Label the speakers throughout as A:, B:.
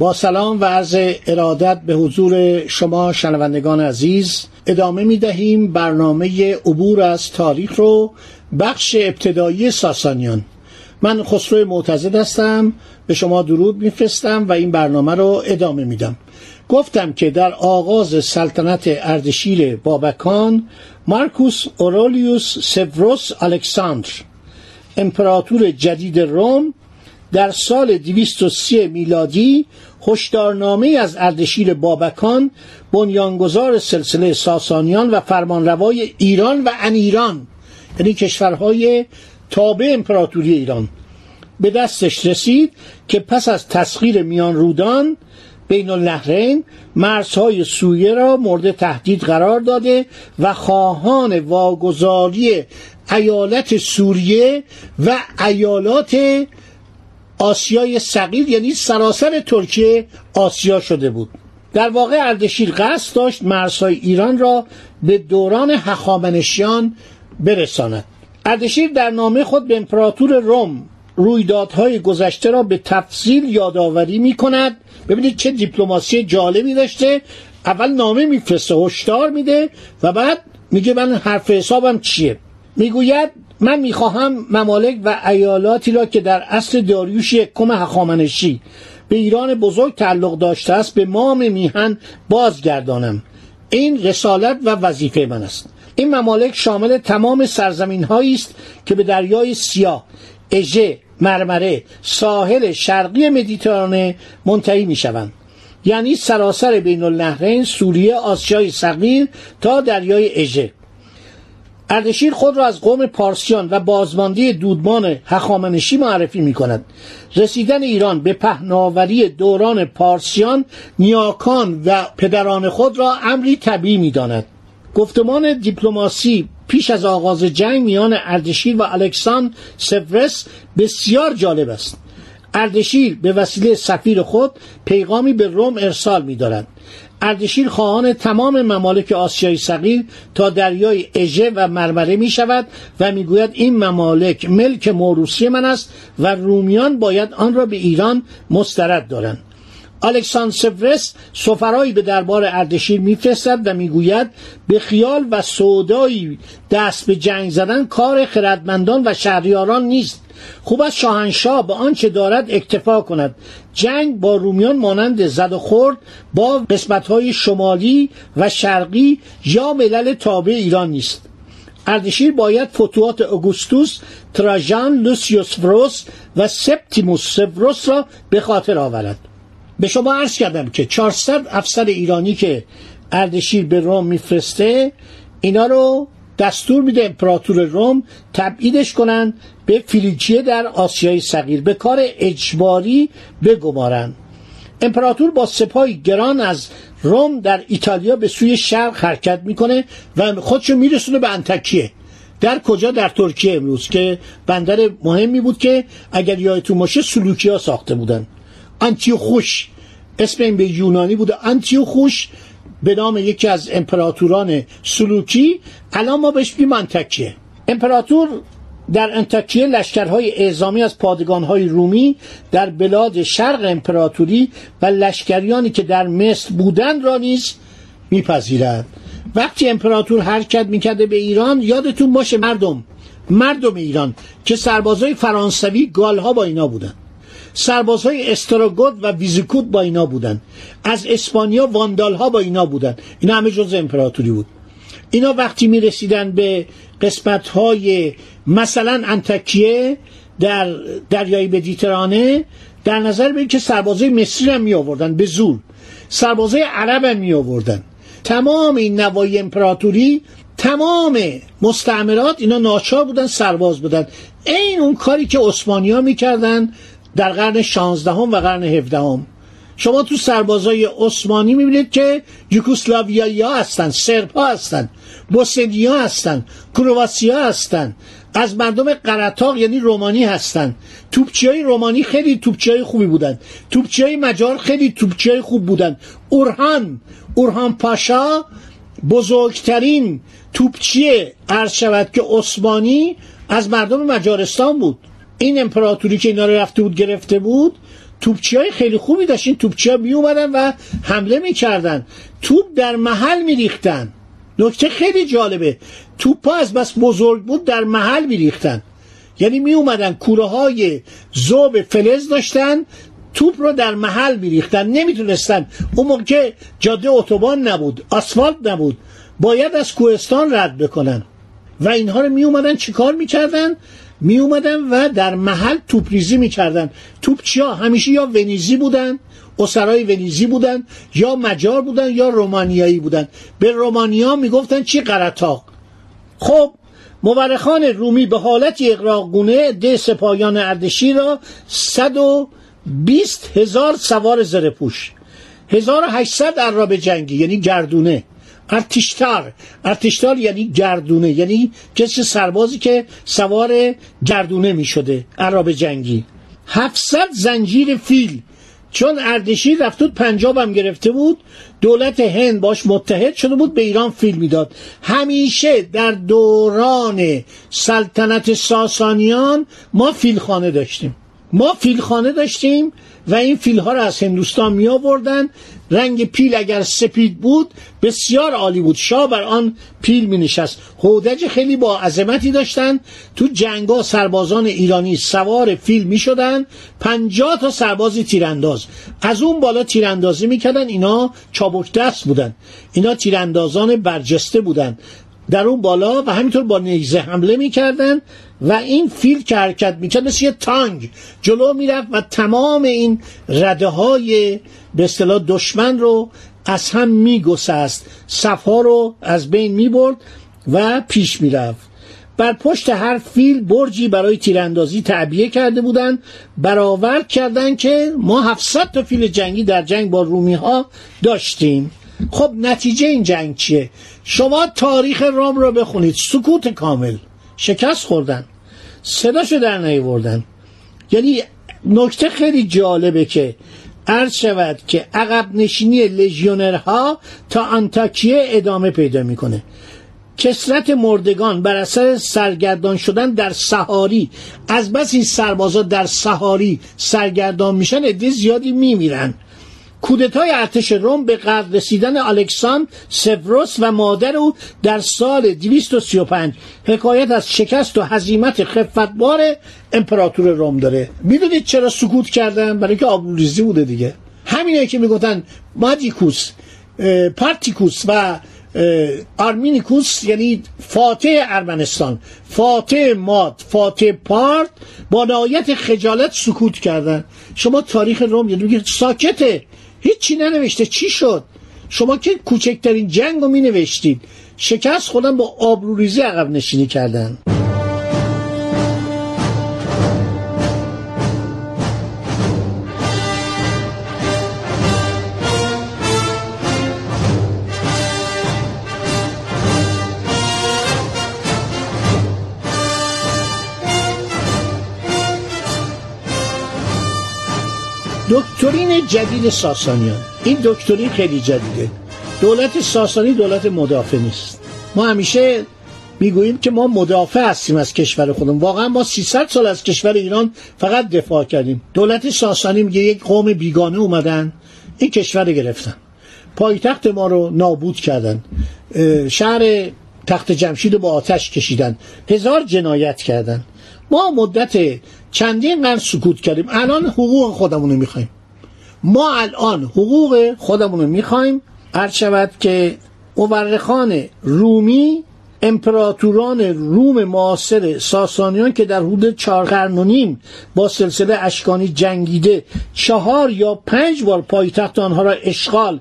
A: با سلام و عرض ارادت به حضور شما شنوندگان عزیز ادامه می دهیم برنامه عبور از تاریخ رو بخش ابتدایی ساسانیان. من خسرو معتزد هستم به شما درود میفرستم و این برنامه رو ادامه میدم گفتم که در آغاز سلطنت اردشیر بابکان مارکوس اورولیوس سفروس الکساندر امپراتور جدید روم در سال 230 میلادی هشدارنامه از اردشیر بابکان بنیانگذار سلسله ساسانیان و فرمانروای ایران و انیران یعنی کشورهای تابع امپراتوری ایران به دستش رسید که پس از تسخیر میان رودان بین النهرین مرزهای سویه را مورد تهدید قرار داده و خواهان واگذاری ایالت سوریه و ایالات آسیای صغیر یعنی سراسر ترکیه آسیا شده بود. در واقع اردشیر قصد داشت مرزهای ایران را به دوران هخامنشیان برساند. اردشیر در نامه خود به امپراتور روم رویدادهای گذشته را به تفصیل یادآوری می کند ببینید چه دیپلماسی جالبی داشته. اول نامه میفرسته هشدار میده و بعد میگه من حرف حسابم چیه؟ می‌گوید من می‌خواهم ممالک و ایالاتی را که در اصل داریوش یکم هخامنشی به ایران بزرگ تعلق داشته است به مام میهن بازگردانم. این رسالت و وظیفه من است. این ممالک شامل تمام سرزمین هایی است که به دریای سیاه اژه مرمره ساحل شرقی مدیترانه منتهی می شوند یعنی سراسر بین النهرین سوریه آسیای صغیر تا دریای اژه. اردشیر خود را از قوم پارسیان و بازماندی دودمان هخامنشی معرفی می کند رسیدن ایران به پهناوری دوران پارسیان نیاکان و پدران خود را امری طبیعی می داند گفتمان دیپلماسی پیش از آغاز جنگ میان اردشیر و الکسان سفرس بسیار جالب است. اردشیر به وسیله سفیر خود پیغامی به روم ارسال می دارد اردشیر خواهان تمام ممالک آسیای صغیر تا دریای اژه و مرمره می شود و می‌گوید این ممالک ملک موروسی من است و رومیان باید آن را به ایران مسترد دارند. الکساندر سفرس سفرایی به دربار اردشیر میفرستد و می‌گوید به خیال و سودایی دست به جنگ زدن کار خردمندان و شهریاران نیست. خوب از شاهنشاه به آنچه دارد اکتفا کند. جنگ با رومیان مانند زد و خورد با قسمتهای شمالی و شرقی یا ملل تابع ایران نیست. اردشیر باید فتوحات اوگوستوس تراژان لوسیوس فروس و سپتیموس سفروس را به خاطر آورد. به شما عرض کردم که 400 افسر ایرانی که اردشیر به روم میفرسته اینا رو دستور میده امپراتور روم تبعیدش کنن به فلیکیه در آسیای صغیر به کار اجباری بگمارن. امپراتور با سپاهی گران از روم در ایتالیا به سوی شرق حرکت می‌کنه و خودشو میرسونه به انتکیه. در کجا؟ در ترکیه امروز که بندر مهمی بود که اگر یادتون باشه سلوکیا ساخته بودن. انتیوخوش اسم این به یونانی بوده. انتیوخوش به نام یکی از امپراتوران سلوکی الان ما بهش میگیم انتکیه. امپراتور در انتکیه لشکرهای اعزامی از پادگانهای رومی در بلاد شرق امپراتوری و لشکریانی که در مصر بودند را نیز میپذیرد. وقتی امپراتور حرکت می‌کرده به ایران یادتون باشه مردم مردم ایران که سربازای فرانسوی گالها با اینا بودن. سربازهای استراگوت و ویزیکوت با اینا بودن. از اسپانیا واندال ها با اینا بودن. اینا همه جز امپراتوری بود. اینا وقتی می رسیدن به قسمت های مثلا انتکیه در دریای مدیترانه در نظر بگیرید که سربازای مصری هم می آوردن به زور. سربازای عرب هم می آوردن تمام این نوای امپراتوری تمام مستعمرات اینا ناچار بودن سرباز بودن. این اون کاری که عثمانی ها می‌کردن در قرن 16 و قرن 17 شما تو سربازای عثمانی می‌بینید که یوگسلاویایی ها هستن سرب ها هستن بوسنی ها هستن کرواسی ها هستن. از مردم قرطاق یعنی رومانی هستن. توپچی های رومانی خیلی توپچی های خوبی بودن. توپچی های مجار خیلی توپچی های خوب بودن. اورهان اورهان پاشا بزرگترین توپچی عرض شود که عثمانی از مردم مجارستان بود. این امپراتوری که اینا رو رفته بود گرفته بود توپچی های خیلی خوبی داشت این توپچی ها می اومدن و حمله می‌کردن. توپ در محل میریختن. نکته خیلی جالبه. توپ ها از بس بزرگ بود در محل میریختن. یعنی می اومدن کوره های زوب فلز داشتن توپ رو در محل میریختن. نمی‌تونستن اون موقع که جاده اتوبان نبود آسفالت نبود باید از کوهستان رد بکنن. و اینها رو می اومدن چیکار می‌کردن؟ می اومدن و در محل توپریزی می‌کردن. توپچیا همیشه یا ونیزی بودن اسرای ونیزی بودن یا مجار بودن یا رومانیایی بودن. به رومانیا می‌گفتن چی قرطاق؟ خب مورخان رومی به حالت اقراقگونه ده سپاهیان اردشیر را 120 هزار سوار زرپوش 1800 عراب جنگی یعنی گردونه. ارتشتار ارتشتار یعنی گردونه یعنی کسی سربازی که سوار گردونه می شده عرب جنگی. 700 زنجیر فیل. چون اردشیر رفتود پنجاب هم گرفته بود دولت هند باش متحد شده بود به ایران فیل می‌داد. همیشه در دوران سلطنت ساسانیان ما فیلخانه داشتیم. ما فیلخانه داشتیم و این فیل ها رو از هندوستان می آوردن رنگ پیل اگر سپید بود بسیار عالی بود. شاه بر آن پیل می نشست هودج خیلی با عظمتی داشتن تو جنگا سربازان ایرانی سوار فیل می شدن پنجاه تا سربازی تیرانداز. از اون بالا تیراندازی می‌کردن. اینا چابک دست بودن. اینا تیراندازان برجسته بودن. در اون بالا و همینطور با نیزه حمله می‌کردن و این فیل که حرکت می‌کرد مثل یه تانگ جلو می‌رفت و تمام این رده های به اصطلاح دشمن رو از هم میگسست صفها رو از بین می‌برد و پیش می‌رفت. بر پشت هر فیل برجی برای تیراندازی تعبیه کرده بودند برآورد کردند که ما 700 تا فیل جنگی در جنگ با رومی ها داشتیم. خب نتیجه این جنگ چیه؟ شما تاریخ رام رو بخونید سکوت کامل. شکست خوردن. صداشو در نیوردن یعنی نکته خیلی جالبه که عرض شود که عقب نشینی لژیونرها تا انتاکیه ادامه پیدا می‌کنه. کسرت مردگان بر اثر سرگردان شدن در سهاری از بس این سربازا در سهاری سرگردان میشن عده زیادی میمیرن. کودتای ارتش روم به قرد رسیدن الکساندر سفروس و مادر او در سال 235 حکایت از شکست و هزیمت خفت‌بار امپراتور روم داره. می‌دونید چرا سکوت کردن؟ برای اینکه آبروریزی بوده دیگه. همینه که می‌گفتن Medicus Parthicus و Armeniacus یعنی فاتح ارمنستان فاتح ماد فاتح پارت با نهایت خجالت سکوت کردن. شما تاریخ روم یعنی ساکته. هیچی ننوشته. چی شد؟ شما که کوچکترین جنگ رو می نوشتید. شکست خودم با آبروریزی عقب نشینی کردن دکترین جدید ساسانیان. این دکترین خیلی جدیده. دولت ساسانی دولت مدافع نیست. ما همیشه می‌گوییم که ما مدافع هستیم از کشور خودمون. واقعا ما 300 سال از کشور ایران فقط دفاع کردیم. دولت ساسانی میگه یک قوم بیگانه اومدن این کشور گرفتن. پایتخت ما رو نابود کردن. شهر تخت جمشید رو با آتش کشیدن. هزار جنایت کردن. ما مدت چندین قرن سکوت کردیم. الان حقوق خودمون رو می‌خوایم. ما الان حقوق خودمون رو می‌خوایم. عرض شود که مورخان رومی امپراتوران روم معاصر ساسانیان که در حدود چهار قرن و نیم با سلسله اشکانی جنگیده چهار یا پنج بار پایتخت آنها را اشغال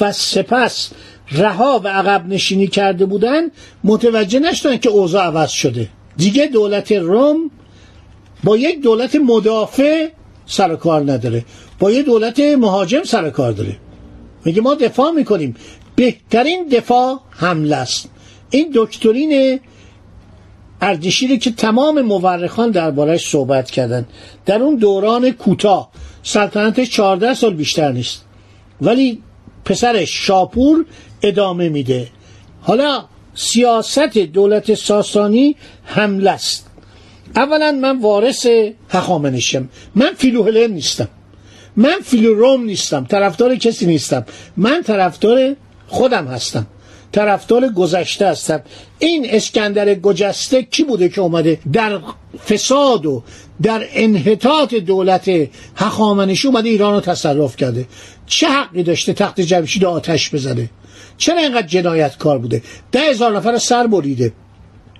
A: و سپس رها و عقب نشینی کرده بودند متوجه نشدن که اوضاع عوض شده. دیگه دولت روم با یک دولت مدافع سر کار نداره. با یک دولت مهاجم سر کار داره. میگه ما دفاع می‌کنیم. بهترین دفاع حمله است. این دکترین اردشیری که تمام مورخان دربارش صحبت کردن. در اون دوران کوتاه. سلطنتش 14 سال بیشتر نیست. ولی پسرش شاپور ادامه میده. حالا سیاست دولت ساسانی حمله است. اولا من وارث هخامنشم. من فیلوهلن نیستم. من فیلو روم نیستم. طرفدار کسی نیستم. من طرفدار خودم هستم. طرفدار گذشته هستم. این اسکندر گجسته کی بوده که اومده در فساد و در انحطاط دولت هخامنشی اومده ایران رو تصرف کرده؟ چه حقی داشته تخت جمشید آتش بزنه؟ چرا اینقدر جنایتکار بوده؟ ده هزار نفر سر بریده.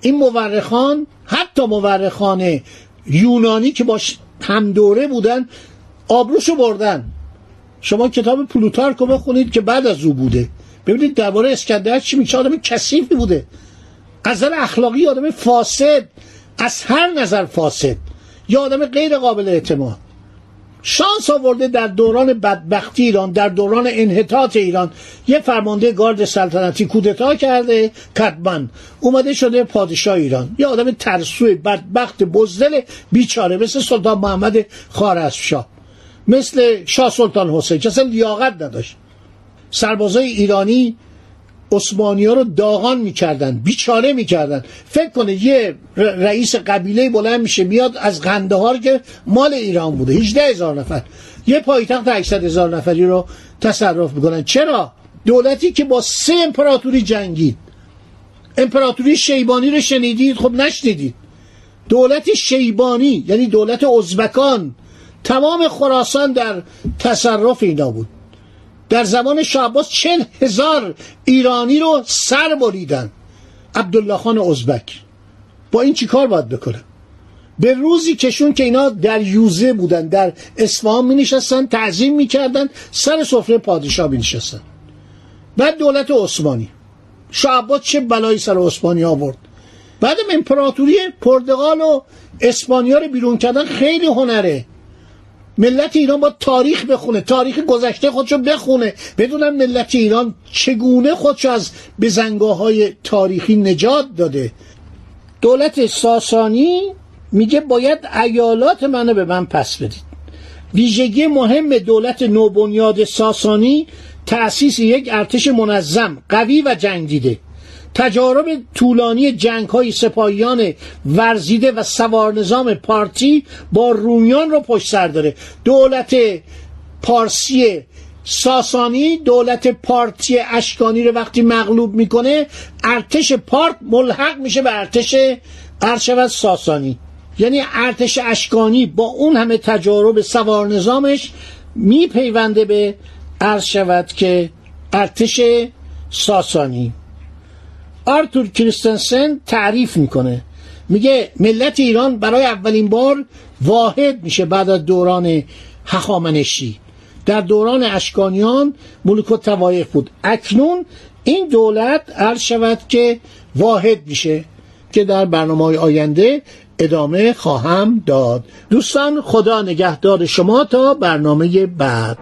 A: این مورخان حتی مورخان یونانی که باش هم دوره بودن آبروشو بردن. شما کتاب پلوتارک رو بخونید که بعد از او بوده. ببینید درباره اسکندر چی میگه؟ آدم کثیفی بوده. از نظر اخلاقی آدم فاسد. از هر نظر فاسد. یا آدم غیر قابل اعتماد. شانس آورده در دوران بدبختی ایران در دوران انحطاط ایران یه فرمانده گارد سلطنتی کودتا کرده کتبن اومده شده پادشاه ایران. یه آدم ترسوی بدبخت بزدل بیچاره مثل سلطان محمد خارزمشاه. مثل شاه سلطان حسین. که اصلا لیاقت نداشت. سربازای ایرانی عثمانی ها رو داغان می‌کردن بیچاره می‌کردن. فکر کنه یه رئیس قبیله بلند میشه میاد از قندهار که مال ایران بوده. 18 هزار نفر. یه پایتخت 800 هزار نفری رو تصرف می‌کنن. چرا؟ دولتی که با سه امپراتوری جنگید. امپراتوری شیبانی رو شنیدید؟ خب نشنیدید. دولت شیبانی یعنی دولت ازبکان تمام خراسان در تصرف اینا بود. در زمان شعباس چل هزار ایرانی رو سر بریدن. عبدالله خان ازبک. با این چی کار باید بکنه؟ به روزی کشون که اینا در یوزه بودن در اصفهان می نشستن تعظیم می کردن سر سفره پادشاه می نشستن بعد دولت عثمانی. شعباس چه بلایی سر عثمانی آورد؟ بعدم امپراتوری پرتغال و اسپانیا رو بیرون کردن خیلی هنره. ملت ایران با تاریخ بخونه تاریخ گذشته خودشو بخونه. بدونن ملت ایران چگونه خودشو از بزنگاه های تاریخی نجات داده. دولت ساسانی میگه باید ایالات منو به من پس بدید. ویژگی مهم دولت نوبنیاد ساسانی تأسیس یک ارتش منظم قوی و جنگ دیده تجارب طولانی جنگ های سپاهیان ورزیده و سوار نظام پارتی با رومیان رو پشت سر داره. دولت پارسی ساسانی دولت پارتی اشکانی رو وقتی مغلوب می‌کنه ارتش پارت ملحق میشه به ارتش ارشود ساسانی. یعنی ارتش اشکانی با اون همه تجارب سوار نظامش میپیونده به عرض شود که ارتش ساسانی. آرتور کریستنسن تعریف می‌کنه. میگه ملت ایران برای اولین بار واحد میشه بعد از دوران هخامنشی. در دوران اشکانیان ملوک و توایف بود. اکنون این دولت عرض شود که واحد میشه که در برنامه های آینده ادامه خواهم داد. دوستان خدا نگهدار شما تا برنامه بعد.